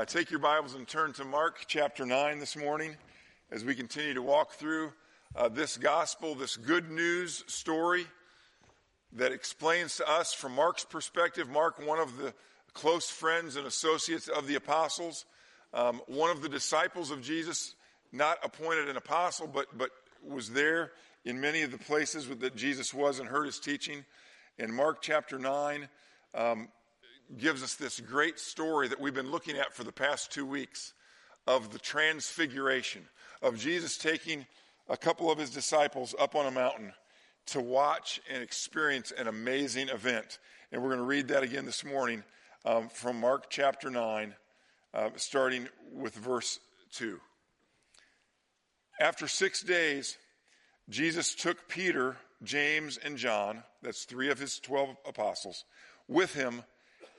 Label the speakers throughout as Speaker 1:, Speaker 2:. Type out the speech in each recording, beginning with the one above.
Speaker 1: Uh, take your Bibles and turn to Mark chapter 9 this morning as we continue to walk through uh, this gospel, this good news story that explains to us from Mark's perspective. Mark, one of the close friends and associates of the apostles, um, one of the disciples of Jesus, not appointed an apostle, but, but was there in many of the places that Jesus was and heard his teaching. In Mark chapter 9, um, gives us this great story that we've been looking at for the past two weeks of the transfiguration, of Jesus taking a couple of his disciples up on a mountain to watch and experience an amazing event. And we're going to read that again this morning um, from Mark chapter 9, uh, starting with verse 2. After six days, Jesus took Peter, James, and John, that's three of his 12 apostles, with him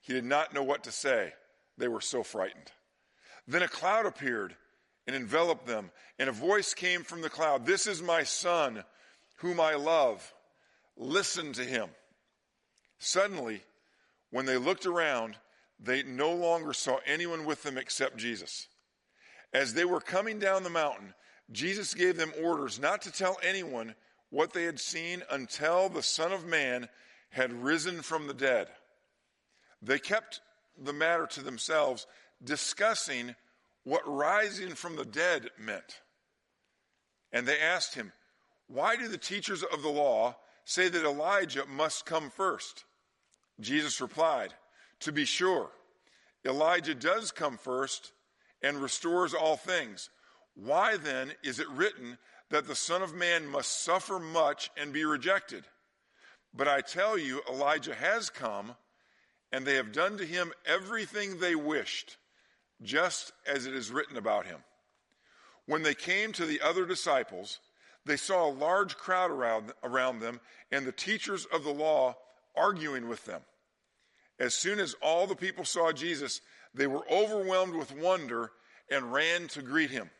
Speaker 1: He did not know what to say. They were so frightened. Then a cloud appeared and enveloped them, and a voice came from the cloud This is my son, whom I love. Listen to him. Suddenly, when they looked around, they no longer saw anyone with them except Jesus. As they were coming down the mountain, Jesus gave them orders not to tell anyone what they had seen until the Son of Man had risen from the dead. They kept the matter to themselves, discussing what rising from the dead meant. And they asked him, Why do the teachers of the law say that Elijah must come first? Jesus replied, To be sure, Elijah does come first and restores all things. Why then is it written that the Son of Man must suffer much and be rejected? But I tell you, Elijah has come and they have done to him everything they wished, just as it is written about him. When they came to the other disciples, they saw a large crowd around, around them and the teachers of the law arguing with them. As soon as all the people saw Jesus, they were overwhelmed with wonder and ran to greet him.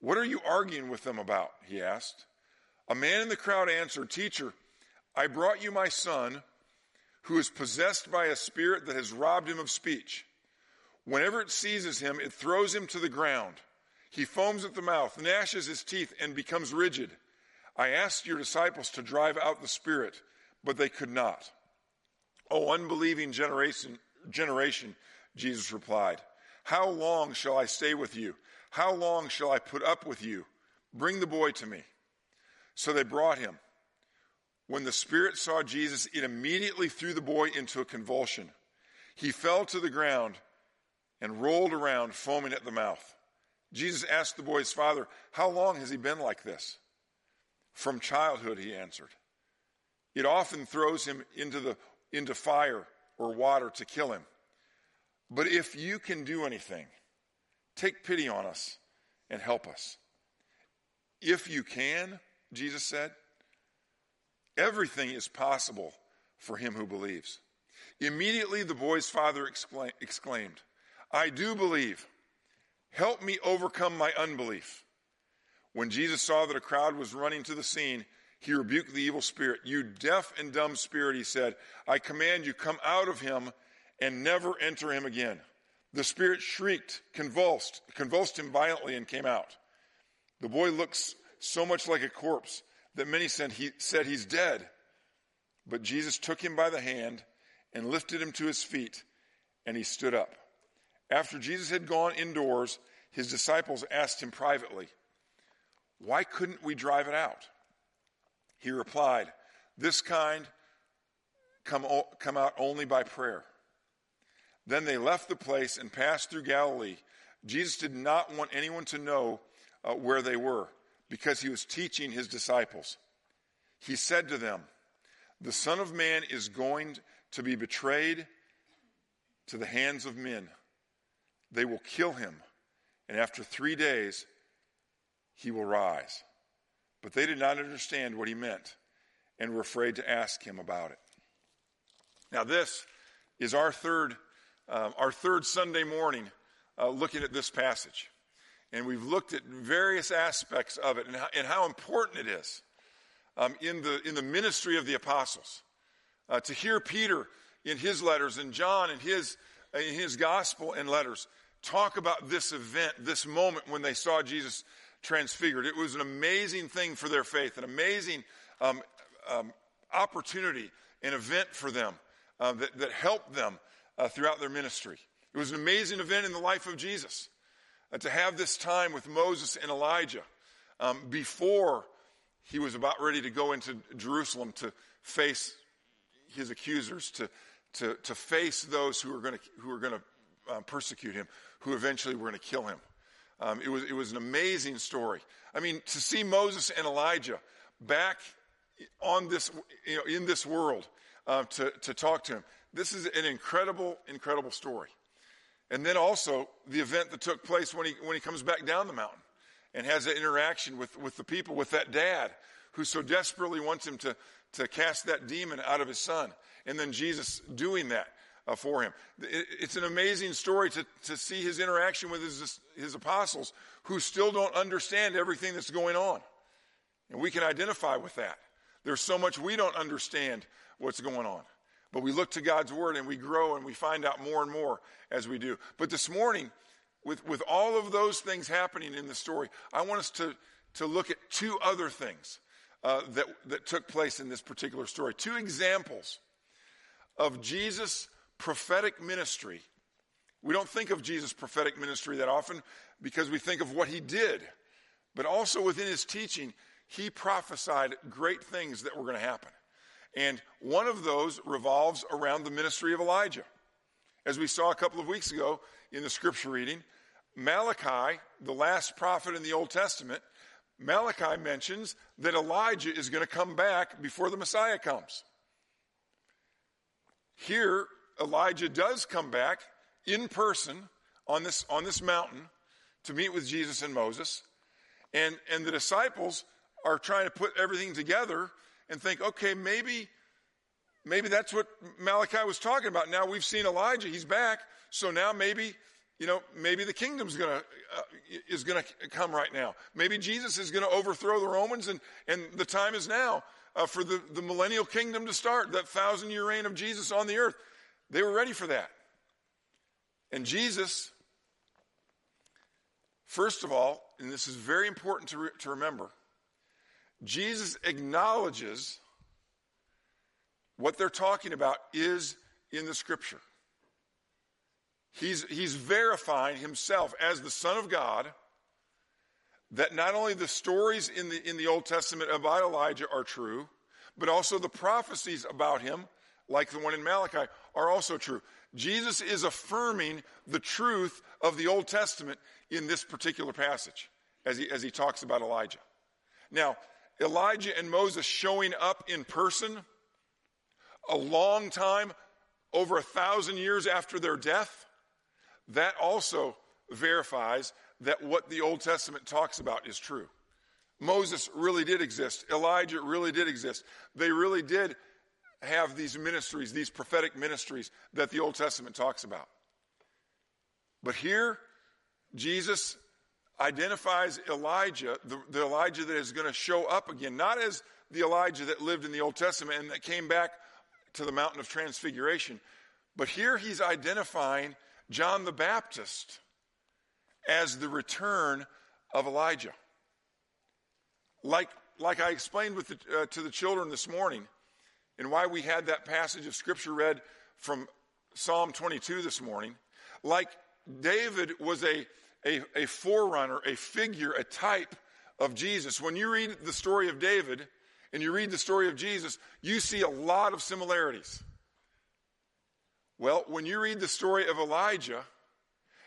Speaker 1: What are you arguing with them about? He asked. A man in the crowd answered, Teacher, I brought you my son who is possessed by a spirit that has robbed him of speech. Whenever it seizes him, it throws him to the ground. He foams at the mouth, gnashes his teeth, and becomes rigid. I asked your disciples to drive out the spirit, but they could not. O unbelieving generation, generation, Jesus replied, How long shall I stay with you? How long shall I put up with you? Bring the boy to me. So they brought him. When the spirit saw Jesus, it immediately threw the boy into a convulsion. He fell to the ground and rolled around, foaming at the mouth. Jesus asked the boy's father, How long has he been like this? From childhood, he answered. It often throws him into, the, into fire or water to kill him. But if you can do anything, take pity on us and help us. If you can, Jesus said, Everything is possible for him who believes. Immediately the boy's father exclaimed, I do believe. Help me overcome my unbelief. When Jesus saw that a crowd was running to the scene, he rebuked the evil spirit. You deaf and dumb spirit, he said, I command you, come out of him and never enter him again. The spirit shrieked, convulsed, convulsed him violently, and came out. The boy looks so much like a corpse that many said, he, said he's dead. But Jesus took him by the hand and lifted him to his feet, and he stood up. After Jesus had gone indoors, his disciples asked him privately, Why couldn't we drive it out? He replied, This kind come, come out only by prayer. Then they left the place and passed through Galilee. Jesus did not want anyone to know uh, where they were because he was teaching his disciples. He said to them, The Son of Man is going to be betrayed to the hands of men. they will kill him, and after three days he will rise. But they did not understand what he meant and were afraid to ask him about it. Now, this is our third, um, our third Sunday morning uh, looking at this passage. And we've looked at various aspects of it and how, and how important it is um, in, the, in the ministry of the apostles. Uh, to hear Peter in his letters and John in his, in his gospel and letters talk about this event, this moment when they saw Jesus transfigured. It was an amazing thing for their faith, an amazing um, um, opportunity, an event for them uh, that, that, helped them uh, throughout their ministry. It was an amazing event in the life of Jesus to have this time with Moses and Elijah um, before he was about ready to go into Jerusalem to face his accusers, to, to, to face those who were going to, who going to uh, persecute him, who eventually were going to kill him. Um, it, was, it was an amazing story. I mean, to see Moses and Elijah back on this, you know, in this world uh, to, to talk to him, this is an incredible, incredible story. And then also the event that took place when he, when he comes back down the mountain and has that interaction with, with the people, with that dad who so desperately wants him to, to cast that demon out of his son. And then Jesus doing that uh, for him. It, it's an amazing story to, to see his interaction with his, his apostles who still don't understand everything that's going on. And we can identify with that. There's so much we don't understand what's going on. But we look to God's word and we grow and we find out more and more as we do. But this morning, with, with all of those things happening in the story, I want us to, to look at two other things uh, that, that took place in this particular story. Two examples of Jesus' prophetic ministry. We don't think of Jesus' prophetic ministry that often because we think of what he did. But also within his teaching, he prophesied great things that were going to happen. And one of those revolves around the ministry of Elijah. As we saw a couple of weeks ago in the scripture reading, Malachi, the last prophet in the Old Testament, Malachi mentions that Elijah is going to come back before the Messiah comes. Here, Elijah does come back in person on this, on this mountain to meet with Jesus and Moses. And, and the disciples are trying to put everything together and think, okay, maybe, maybe that's what Malachi was talking about. Now we've seen Elijah, he's back. So now maybe, you know, maybe the kingdom's gonna, uh, is gonna come right now. Maybe Jesus is gonna overthrow the Romans and, and the time is now uh, for the, the millennial kingdom to start, that thousand year reign of Jesus on the earth. They were ready for that. And Jesus, first of all, and this is very important to, re- to remember, Jesus acknowledges what they're talking about is in the scripture. He's, he's verifying himself as the Son of God that not only the stories in the, in the Old Testament about Elijah are true, but also the prophecies about him, like the one in Malachi, are also true. Jesus is affirming the truth of the Old Testament in this particular passage as he, as he talks about Elijah. Now, Elijah and Moses showing up in person a long time, over a thousand years after their death, that also verifies that what the Old Testament talks about is true. Moses really did exist. Elijah really did exist. They really did have these ministries, these prophetic ministries that the Old Testament talks about. But here, Jesus identifies Elijah, the, the Elijah that is going to show up again, not as the Elijah that lived in the Old Testament and that came back to the mountain of transfiguration, but here he's identifying John the Baptist as the return of Elijah. Like, like I explained with the, uh, to the children this morning, and why we had that passage of Scripture read from Psalm 22 this morning, like David was a a, a forerunner, a figure, a type of Jesus. When you read the story of David and you read the story of Jesus, you see a lot of similarities. Well, when you read the story of Elijah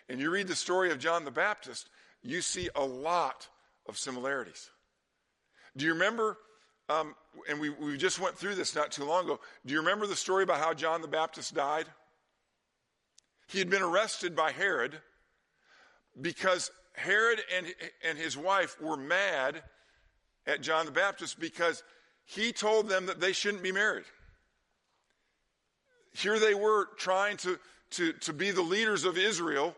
Speaker 1: and you read the story of John the Baptist, you see a lot of similarities. Do you remember? Um, and we, we just went through this not too long ago. Do you remember the story about how John the Baptist died? He had been arrested by Herod because Herod and, and his wife were mad at John the Baptist because he told them that they shouldn't be married. Here they were trying to, to, to be the leaders of Israel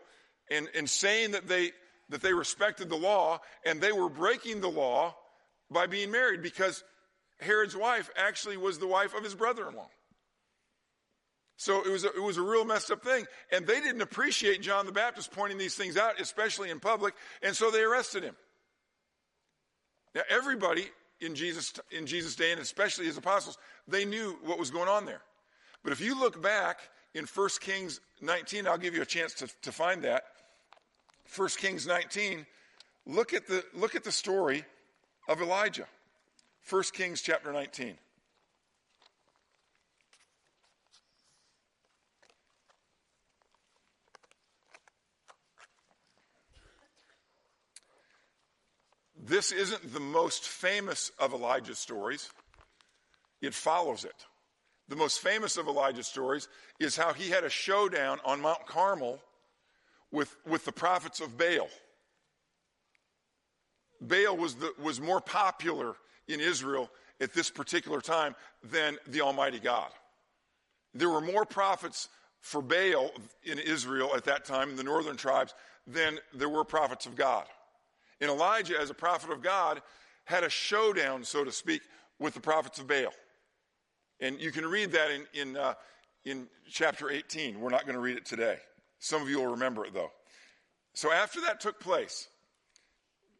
Speaker 1: and, and saying that they, that they respected the law, and they were breaking the law by being married because Herod's wife actually was the wife of his brother in law. So it was, a, it was a real messed up thing. And they didn't appreciate John the Baptist pointing these things out, especially in public, and so they arrested him. Now, everybody in Jesus, in Jesus' day, and especially his apostles, they knew what was going on there. But if you look back in 1 Kings 19, I'll give you a chance to, to find that. 1 Kings 19, look at, the, look at the story of Elijah. 1 Kings chapter 19. This isn't the most famous of Elijah's stories. It follows it. The most famous of Elijah's stories is how he had a showdown on Mount Carmel with, with the prophets of Baal. Baal was, the, was more popular in Israel at this particular time than the Almighty God. There were more prophets for Baal in Israel at that time, in the northern tribes, than there were prophets of God. And Elijah, as a prophet of God, had a showdown, so to speak, with the prophets of Baal. And you can read that in, in, uh, in chapter 18. We're not going to read it today. Some of you will remember it, though. So after that took place,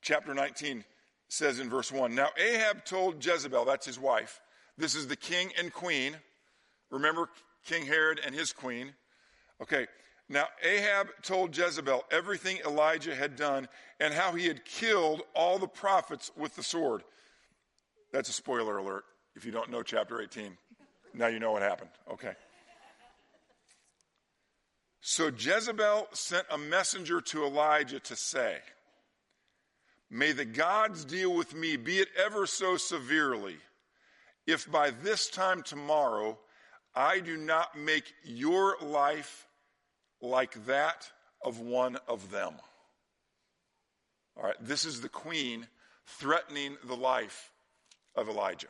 Speaker 1: chapter 19 says in verse 1 Now Ahab told Jezebel, that's his wife, this is the king and queen. Remember King Herod and his queen. Okay, now Ahab told Jezebel everything Elijah had done and how he had killed all the prophets with the sword. That's a spoiler alert if you don't know chapter 18. Now you know what happened. Okay. So Jezebel sent a messenger to Elijah to say, May the gods deal with me, be it ever so severely, if by this time tomorrow I do not make your life like that of one of them. All right, this is the queen threatening the life of Elijah.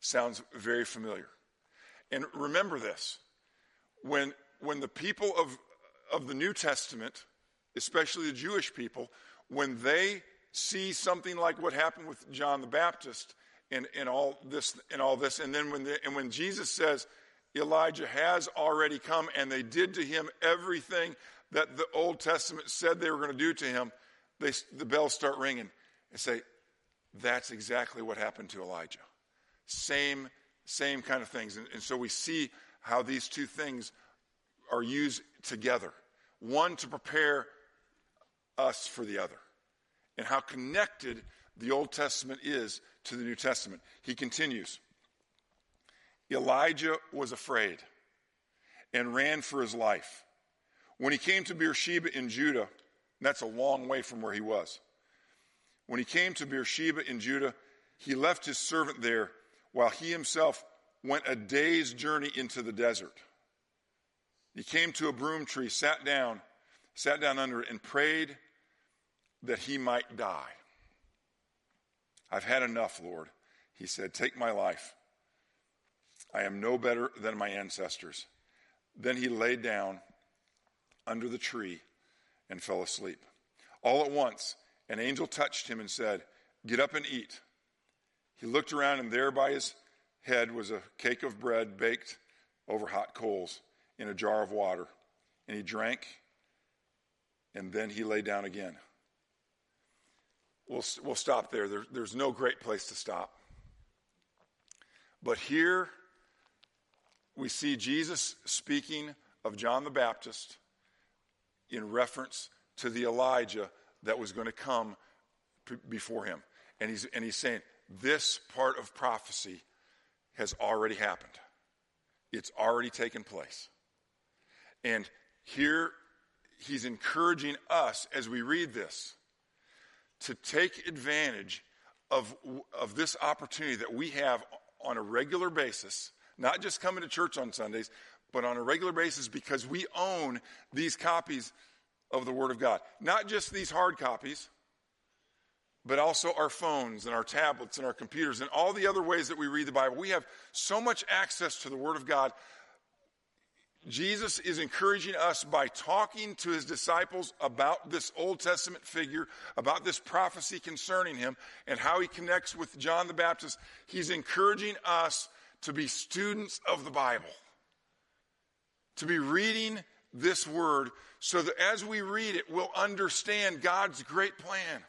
Speaker 1: Sounds very familiar. And remember this when, when the people of, of the New Testament, especially the Jewish people, when they see something like what happened with John the Baptist and, and all this and all this, and then when they, and when Jesus says Elijah has already come and they did to him everything that the Old Testament said they were going to do to him, they, the bells start ringing and say, That's exactly what happened to Elijah. Same, same kind of things. And, and so we see how these two things are used together one to prepare us for the other, and how connected the Old Testament is to the New Testament. He continues Elijah was afraid and ran for his life. When he came to Beersheba in Judah, that's a long way from where he was. When he came to Beersheba in Judah, he left his servant there while he himself went a day's journey into the desert. He came to a broom tree, sat down, sat down under it, and prayed that he might die. I've had enough, Lord. He said, Take my life. I am no better than my ancestors. Then he lay down under the tree and fell asleep. All at once, an angel touched him and said, Get up and eat. He looked around, and there by his head was a cake of bread baked over hot coals in a jar of water. And he drank, and then he lay down again. We'll, we'll stop there. there. There's no great place to stop. But here we see Jesus speaking of John the Baptist in reference to the Elijah that was going to come before him. And he's, and he's saying, this part of prophecy has already happened. It's already taken place. And here he's encouraging us as we read this to take advantage of, of this opportunity that we have on a regular basis, not just coming to church on Sundays, but on a regular basis because we own these copies of the Word of God. Not just these hard copies, but also our phones and our tablets and our computers and all the other ways that we read the Bible. We have so much access to the Word of God. Jesus is encouraging us by talking to his disciples about this Old Testament figure, about this prophecy concerning him, and how he connects with John the Baptist. He's encouraging us to be students of the Bible, to be reading this word so that as we read it, we'll understand God's great plan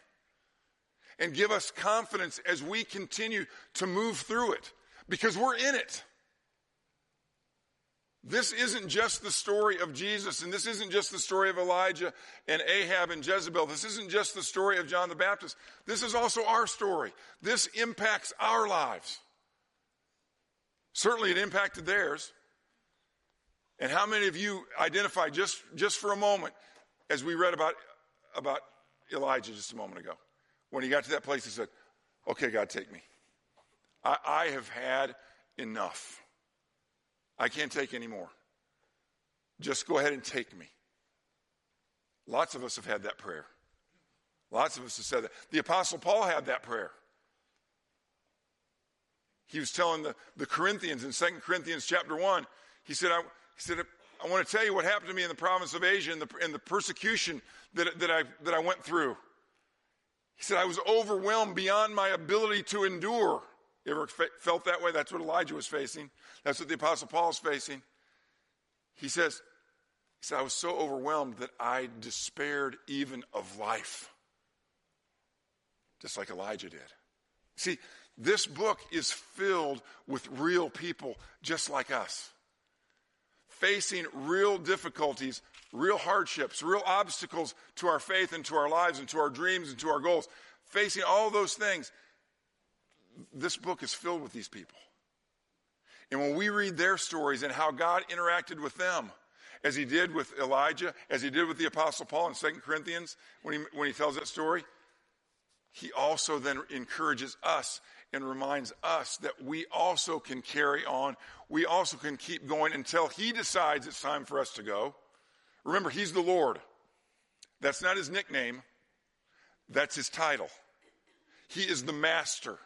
Speaker 1: and give us confidence as we continue to move through it because we're in it. This isn't just the story of Jesus, and this isn't just the story of Elijah and Ahab and Jezebel. This isn't just the story of John the Baptist. This is also our story. This impacts our lives. Certainly, it impacted theirs. And how many of you identify just, just for a moment as we read about, about Elijah just a moment ago? When he got to that place, he said, Okay, God, take me. I, I have had enough. I can't take any more. Just go ahead and take me. Lots of us have had that prayer. Lots of us have said that. The Apostle Paul had that prayer. He was telling the, the Corinthians in 2 Corinthians chapter 1, he said, I, he said, I want to tell you what happened to me in the province of Asia and the, and the persecution that, that, I, that I went through. He said, I was overwhelmed beyond my ability to endure. You ever felt that way? That's what Elijah was facing. That's what the Apostle Paul is facing. He says, he said, I was so overwhelmed that I despaired even of life, just like Elijah did. See, this book is filled with real people just like us, facing real difficulties, real hardships, real obstacles to our faith and to our lives and to our dreams and to our goals, facing all those things. This book is filled with these people. And when we read their stories and how God interacted with them, as he did with Elijah, as he did with the Apostle Paul in 2 Corinthians, when he, when he tells that story, he also then encourages us and reminds us that we also can carry on. We also can keep going until He decides it's time for us to go. Remember, He's the Lord. That's not His nickname, that's His title. He is the Master,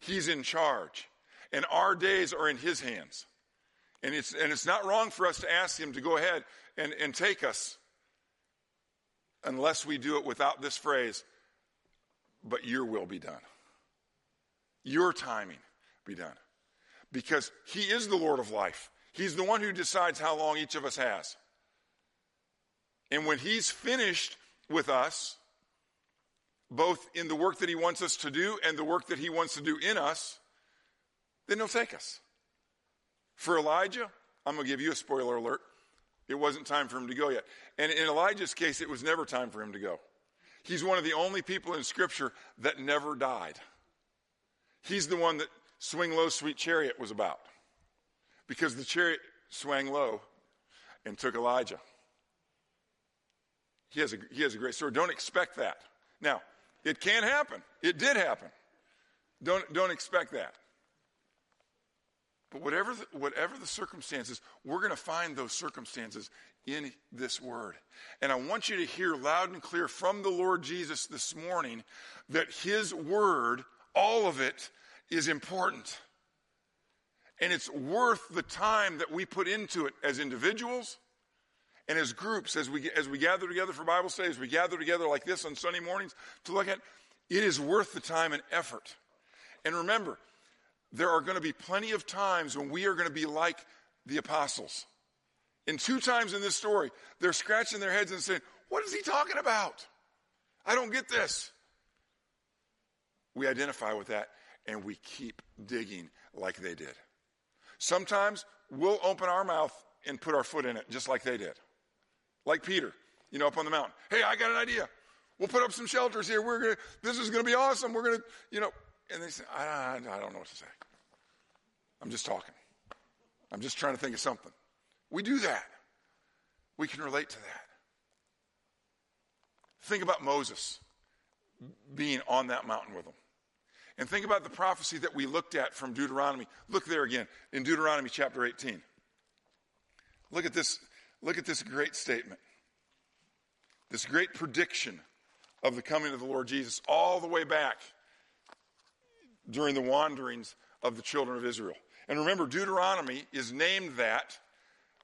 Speaker 1: He's in charge. And our days are in His hands. And it's, and it's not wrong for us to ask Him to go ahead and, and take us unless we do it without this phrase, but your will be done your timing be done. Because He is the Lord of life. He's the one who decides how long each of us has. And when He's finished with us, both in the work that He wants us to do and the work that He wants to do in us, then He'll take us. For Elijah, I'm going to give you a spoiler alert. It wasn't time for him to go yet. And in Elijah's case, it was never time for him to go. He's one of the only people in Scripture that never died. He's the one that Swing Low, Sweet Chariot was about. Because the chariot swung low and took Elijah. He has, a, he has a great story. Don't expect that. Now, it can happen. It did happen. Don't, don't expect that. But whatever the, whatever the circumstances, we're going to find those circumstances in this word. And I want you to hear loud and clear from the Lord Jesus this morning that his word all of it is important. And it's worth the time that we put into it as individuals and as groups, as we, as we gather together for Bible studies, we gather together like this on Sunday mornings to look at, it is worth the time and effort. And remember, there are going to be plenty of times when we are going to be like the apostles. And two times in this story, they're scratching their heads and saying, What is he talking about? I don't get this. We identify with that and we keep digging like they did. Sometimes we'll open our mouth and put our foot in it just like they did. Like Peter, you know, up on the mountain. Hey, I got an idea. We'll put up some shelters here. We're gonna. This is gonna be awesome. We're gonna, you know. And they say, I, I, I don't know what to say. I'm just talking. I'm just trying to think of something. We do that. We can relate to that. Think about Moses being on that mountain with them. And think about the prophecy that we looked at from Deuteronomy. Look there again in Deuteronomy chapter 18. Look at this, look at this great statement. This great prediction of the coming of the Lord Jesus, all the way back during the wanderings of the children of Israel. And remember, Deuteronomy is named that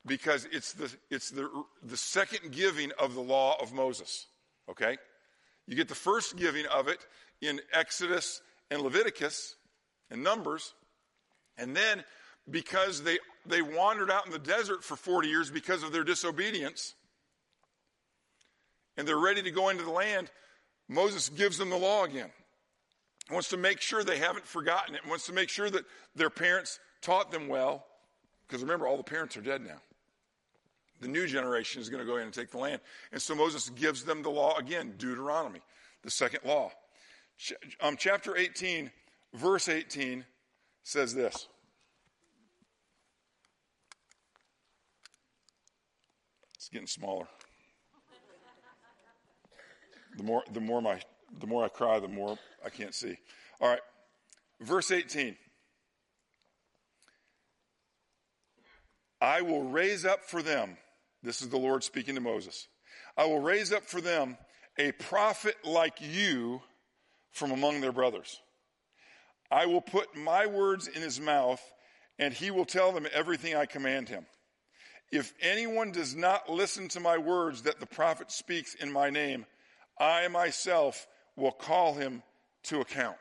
Speaker 1: because it's the, it's the, the second giving of the law of Moses. Okay? You get the first giving of it in Exodus and Leviticus and Numbers. And then, because they, they wandered out in the desert for 40 years because of their disobedience, and they're ready to go into the land, Moses gives them the law again. He wants to make sure they haven't forgotten it, he wants to make sure that their parents taught them well, because remember, all the parents are dead now. The new generation is going to go in and take the land. And so Moses gives them the law again, Deuteronomy, the second law. Ch- um, chapter 18, verse 18 says this. It's getting smaller. The more, the more my, the more I cry, the more I can't see. All right, verse 18. I will raise up for them, this is the Lord speaking to Moses. I will raise up for them a prophet like you from among their brothers. I will put my words in his mouth, and he will tell them everything I command him. If anyone does not listen to my words that the prophet speaks in my name, I myself will call him to account.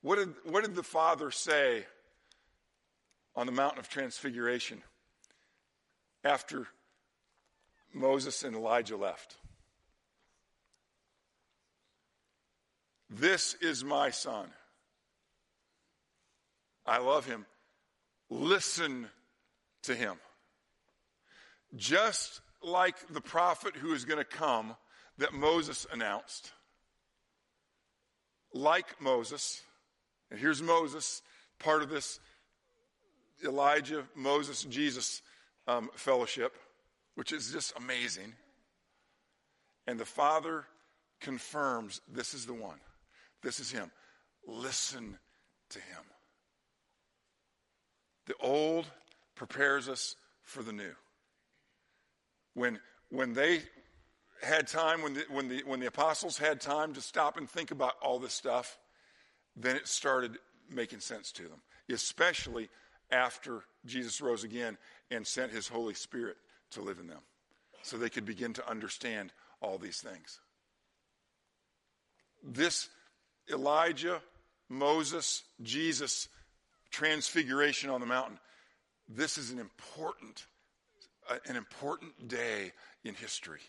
Speaker 1: What did, what did the Father say on the mountain of transfiguration after Moses and Elijah left? This is my son. I love him. Listen to him. Just like the prophet who is going to come that Moses announced. Like Moses, and here's Moses, part of this Elijah, Moses, Jesus um, fellowship, which is just amazing. And the Father confirms this is the one. This is him. Listen to him. The old prepares us for the new. When, when they had time, when the, when, the, when the apostles had time to stop and think about all this stuff, then it started making sense to them, especially after Jesus rose again and sent his Holy Spirit to live in them so they could begin to understand all these things. This Elijah, Moses, Jesus transfiguration on the mountain, this is an important uh, an important day in history.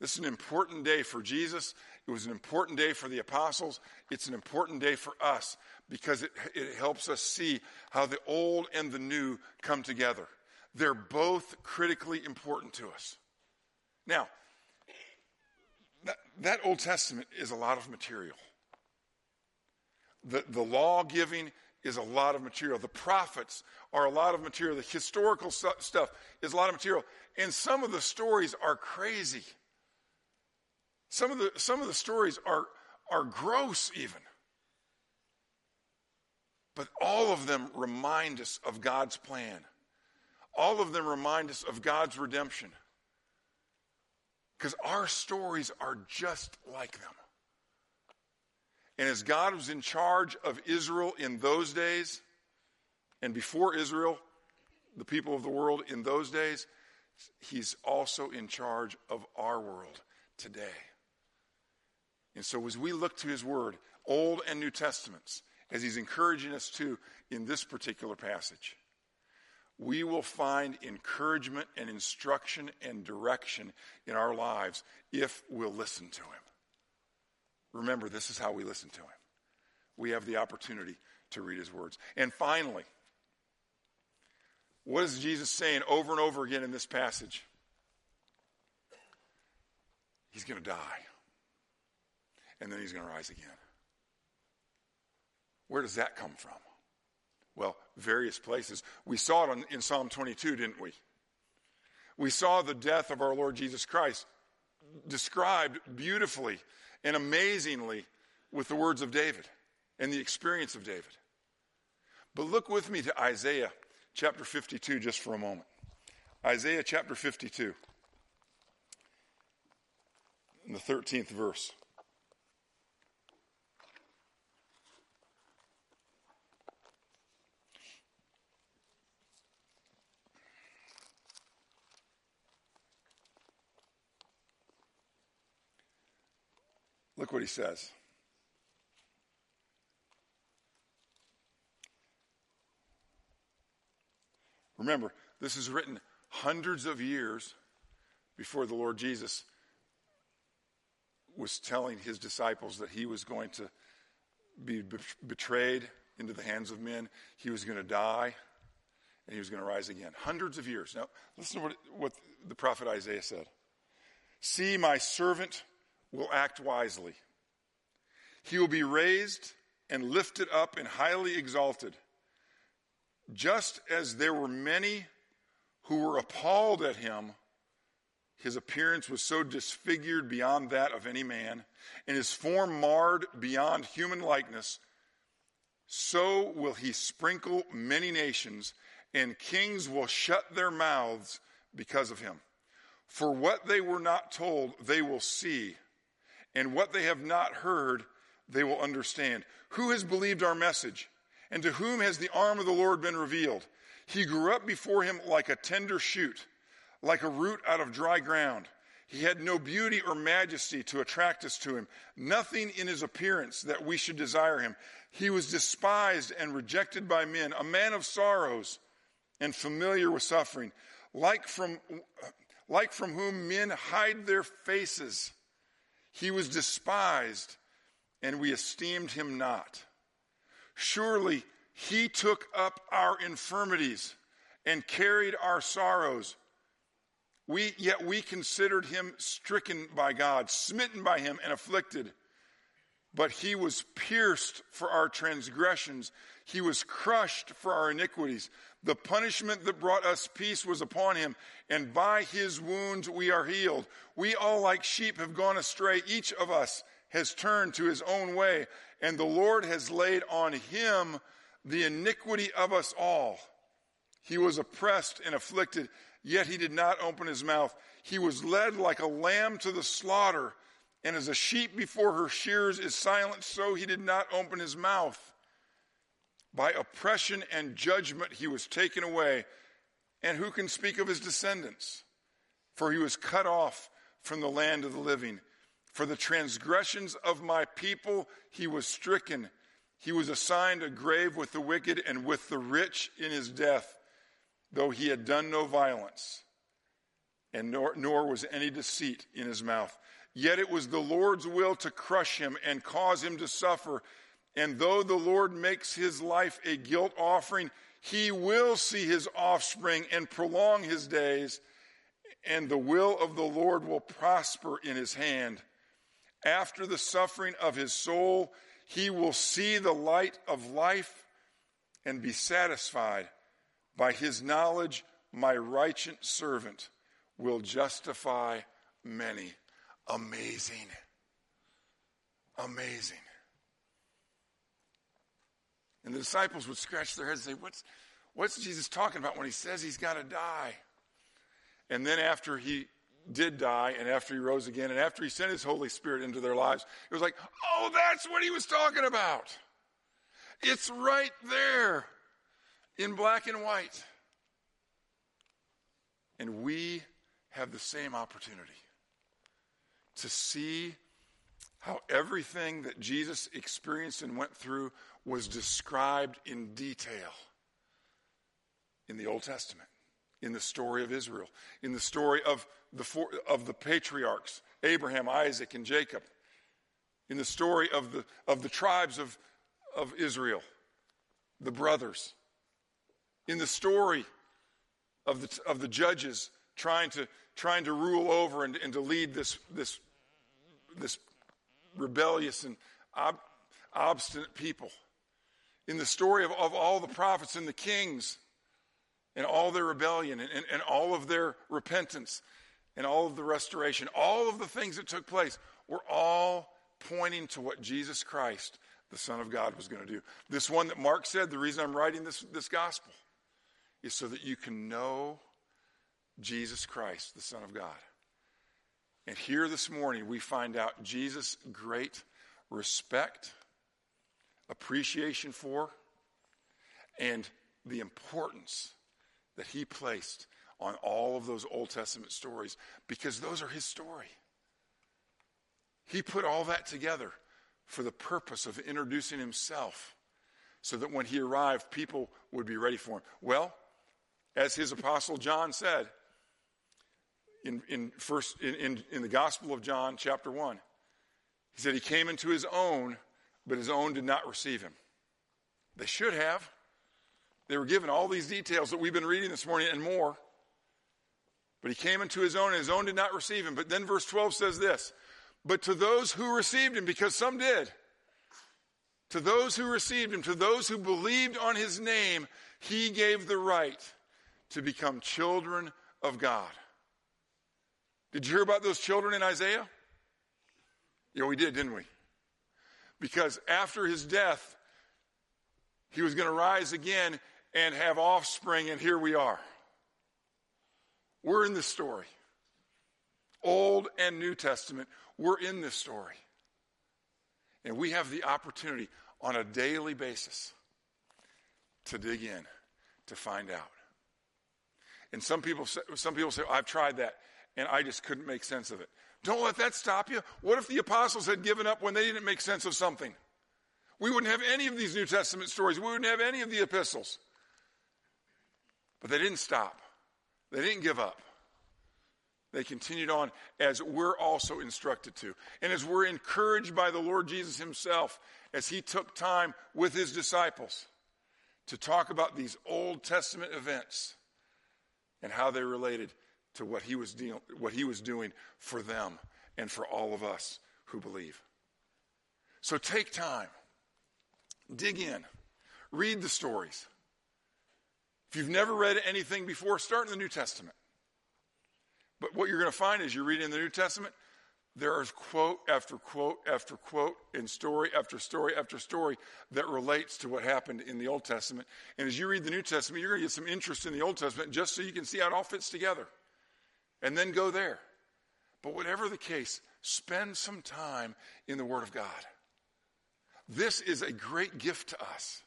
Speaker 1: This is an important day for Jesus. It was an important day for the apostles. It's an important day for us because it, it helps us see how the old and the new come together. They're both critically important to us. Now, that, that Old Testament is a lot of material. The, the law giving is a lot of material. The prophets are a lot of material. The historical stuff is a lot of material. And some of the stories are crazy. Some of the, some of the stories are, are gross, even. But all of them remind us of God's plan. All of them remind us of God's redemption. Because our stories are just like them. And as God was in charge of Israel in those days, and before Israel, the people of the world in those days, He's also in charge of our world today. And so as we look to His Word, Old and New Testaments, as He's encouraging us to in this particular passage, we will find encouragement and instruction and direction in our lives if we'll listen to Him. Remember, this is how we listen to him. We have the opportunity to read his words. And finally, what is Jesus saying over and over again in this passage? He's going to die. And then he's going to rise again. Where does that come from? Well, various places. We saw it in Psalm 22, didn't we? We saw the death of our Lord Jesus Christ described beautifully and amazingly with the words of David and the experience of David. But look with me to Isaiah chapter 52 just for a moment. Isaiah chapter 52, in the 13th verse. Look what he says. Remember, this is written hundreds of years before the Lord Jesus was telling his disciples that he was going to be betrayed into the hands of men, he was going to die, and he was going to rise again. Hundreds of years. Now, listen to what, what the prophet Isaiah said See, my servant will act wisely. He will be raised and lifted up and highly exalted. Just as there were many who were appalled at him, his appearance was so disfigured beyond that of any man, and his form marred beyond human likeness, so will he sprinkle many nations, and kings will shut their mouths because of him. For what they were not told, they will see and what they have not heard, they will understand. Who has believed our message? And to whom has the arm of the Lord been revealed? He grew up before him like a tender shoot, like a root out of dry ground. He had no beauty or majesty to attract us to him, nothing in his appearance that we should desire him. He was despised and rejected by men, a man of sorrows and familiar with suffering, like from, like from whom men hide their faces. He was despised, and we esteemed him not. Surely he took up our infirmities and carried our sorrows. We, yet we considered him stricken by God, smitten by him, and afflicted. But he was pierced for our transgressions, he was crushed for our iniquities. The punishment that brought us peace was upon him, and by his wounds we are healed. We all, like sheep, have gone astray. Each of us has turned to his own way, and the Lord has laid on him the iniquity of us all. He was oppressed and afflicted, yet he did not open his mouth. He was led like a lamb to the slaughter, and as a sheep before her shears is silent, so he did not open his mouth. By oppression and judgment he was taken away. And who can speak of his descendants? For he was cut off from the land of the living. For the transgressions of my people he was stricken. He was assigned a grave with the wicked and with the rich in his death, though he had done no violence, and nor, nor was any deceit in his mouth. Yet it was the Lord's will to crush him and cause him to suffer. And though the Lord makes his life a guilt offering, he will see his offspring and prolong his days, and the will of the Lord will prosper in his hand. After the suffering of his soul, he will see the light of life and be satisfied. By his knowledge, my righteous servant will justify many. Amazing. Amazing. And the disciples would scratch their heads and say, What's, what's Jesus talking about when he says he's got to die? And then after he did die, and after he rose again, and after he sent his Holy Spirit into their lives, it was like, Oh, that's what he was talking about. It's right there in black and white. And we have the same opportunity to see how everything that Jesus experienced and went through was described in detail in the Old Testament, in the story of Israel, in the story of the, four, of the patriarchs, Abraham, Isaac, and Jacob, in the story of the, of the tribes of, of Israel, the brothers, in the story of the, of the judges trying to, trying to rule over and, and to lead this, this, this rebellious and ob, obstinate people in the story of, of all the prophets and the kings and all their rebellion and, and, and all of their repentance and all of the restoration, all of the things that took place were all pointing to what Jesus Christ, the Son of God, was going to do. This one that Mark said, the reason I'm writing this, this gospel is so that you can know Jesus Christ, the Son of God. And here this morning, we find out Jesus' great respect, appreciation for, and the importance that he placed on all of those Old Testament stories because those are his story. He put all that together for the purpose of introducing himself so that when he arrived, people would be ready for him. Well, as his apostle John said in, in, first, in, in, in the Gospel of John, chapter 1, he said he came into his own, but his own did not receive him. They should have. They were given all these details that we've been reading this morning and more. But he came into his own, and his own did not receive him. But then verse 12 says this But to those who received him, because some did, to those who received him, to those who believed on his name, he gave the right to become children of God. Did you hear about those children in Isaiah? Yeah, we did, didn't we? Because after his death, he was going to rise again and have offspring, and here we are. We're in this story. Old and New Testament, we're in this story. And we have the opportunity on a daily basis to dig in, to find out. And some people some people say, I've tried that and I just couldn't make sense of it. Don't let that stop you. What if the apostles had given up when they didn't make sense of something? We wouldn't have any of these New Testament stories. We wouldn't have any of the epistles. But they didn't stop. They didn't give up. They continued on as we're also instructed to. And as we're encouraged by the Lord Jesus himself as he took time with his disciples to talk about these Old Testament events and how they related to what he was, what he was doing for them and for all of us who believe. So take time, dig in, read the stories. If you've never read anything before, start in the New Testament. But what you're going to find is you're reading the New Testament, there is quote after quote after quote and story after story after story that relates to what happened in the Old Testament. And as you read the New Testament, you're going to get some interest in the Old Testament just so you can see how it all fits together. And then go there. But whatever the case, spend some time in the Word of God. This is a great gift to us.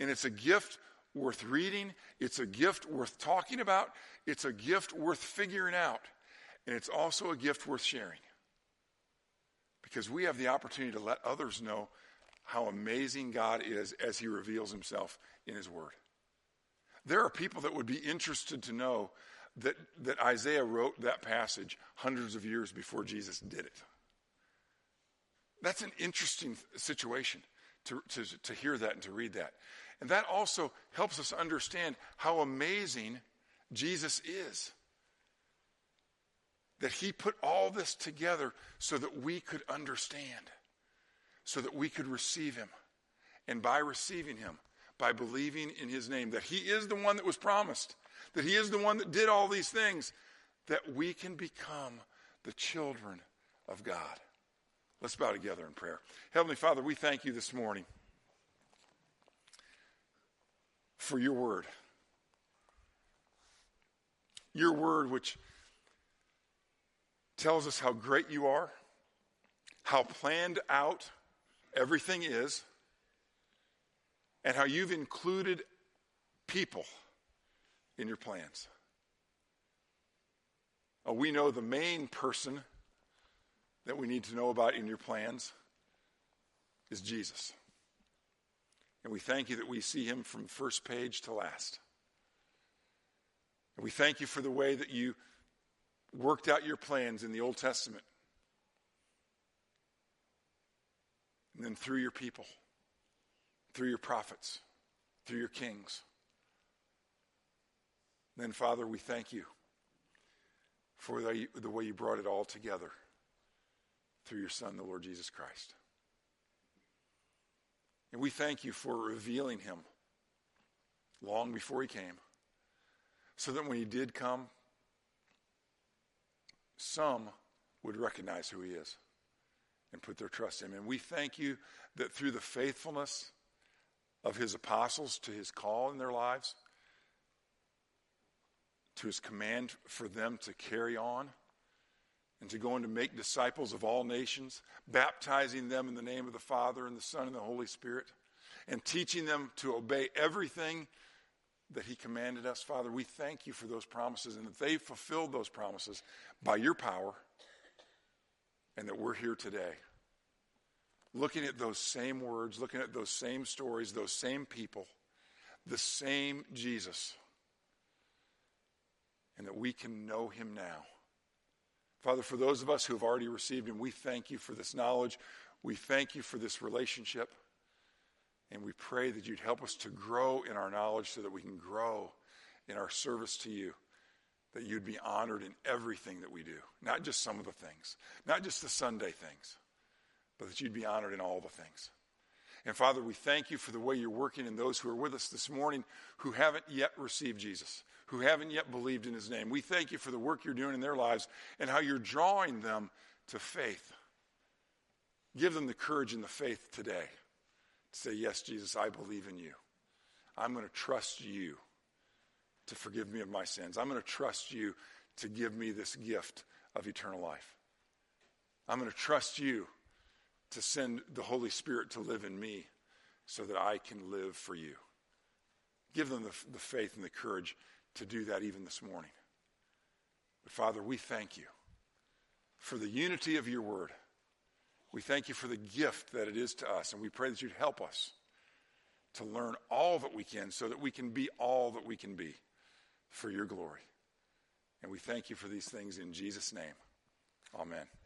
Speaker 1: And it's a gift worth reading, it's a gift worth talking about, it's a gift worth figuring out, and it's also a gift worth sharing. Because we have the opportunity to let others know how amazing God is as He reveals Himself in His Word. There are people that would be interested to know that, that Isaiah wrote that passage hundreds of years before Jesus did it. That's an interesting situation to, to, to hear that and to read that. And that also helps us understand how amazing Jesus is. That he put all this together so that we could understand, so that we could receive him. And by receiving him, by believing in his name, that he is the one that was promised, that he is the one that did all these things, that we can become the children of God. Let's bow together in prayer. Heavenly Father, we thank you this morning for your word. Your word, which tells us how great you are, how planned out everything is, and how you've included people in your plans. Oh, we know the main person that we need to know about in your plans is Jesus. And we thank you that we see him from first page to last. And we thank you for the way that you worked out your plans in the Old Testament. And then through your people, through your prophets, through your kings. then, Father, we thank you for the, the way you brought it all together through your Son, the Lord Jesus Christ. And we thank you for revealing him long before he came, so that when he did come, some would recognize who he is and put their trust in him. And we thank you that through the faithfulness of his apostles to his call in their lives, to his command for them to carry on and to go and to make disciples of all nations, baptizing them in the name of the Father and the Son and the Holy Spirit, and teaching them to obey everything that he commanded us. Father, we thank you for those promises and that they fulfilled those promises by your power and that we're here today. Looking at those same words, looking at those same stories, those same people, the same Jesus, and that we can know him now. Father, for those of us who have already received him, we thank you for this knowledge. We thank you for this relationship. And we pray that you'd help us to grow in our knowledge so that we can grow in our service to you. That you'd be honored in everything that we do, not just some of the things, not just the Sunday things, but that you'd be honored in all the things. And Father, we thank you for the way you're working in those who are with us this morning who haven't yet received Jesus, who haven't yet believed in his name. We thank you for the work you're doing in their lives and how you're drawing them to faith. Give them the courage and the faith today to say, Yes, Jesus, I believe in you. I'm going to trust you to forgive me of my sins. I'm going to trust you to give me this gift of eternal life. I'm going to trust you to send the Holy Spirit to live in me so that I can live for you. Give them the, the faith and the courage to do that even this morning. But Father, we thank you for the unity of your word. We thank you for the gift that it is to us, and we pray that you'd help us to learn all that we can so that we can be all that we can be for your glory. And we thank you for these things in Jesus' name. Amen.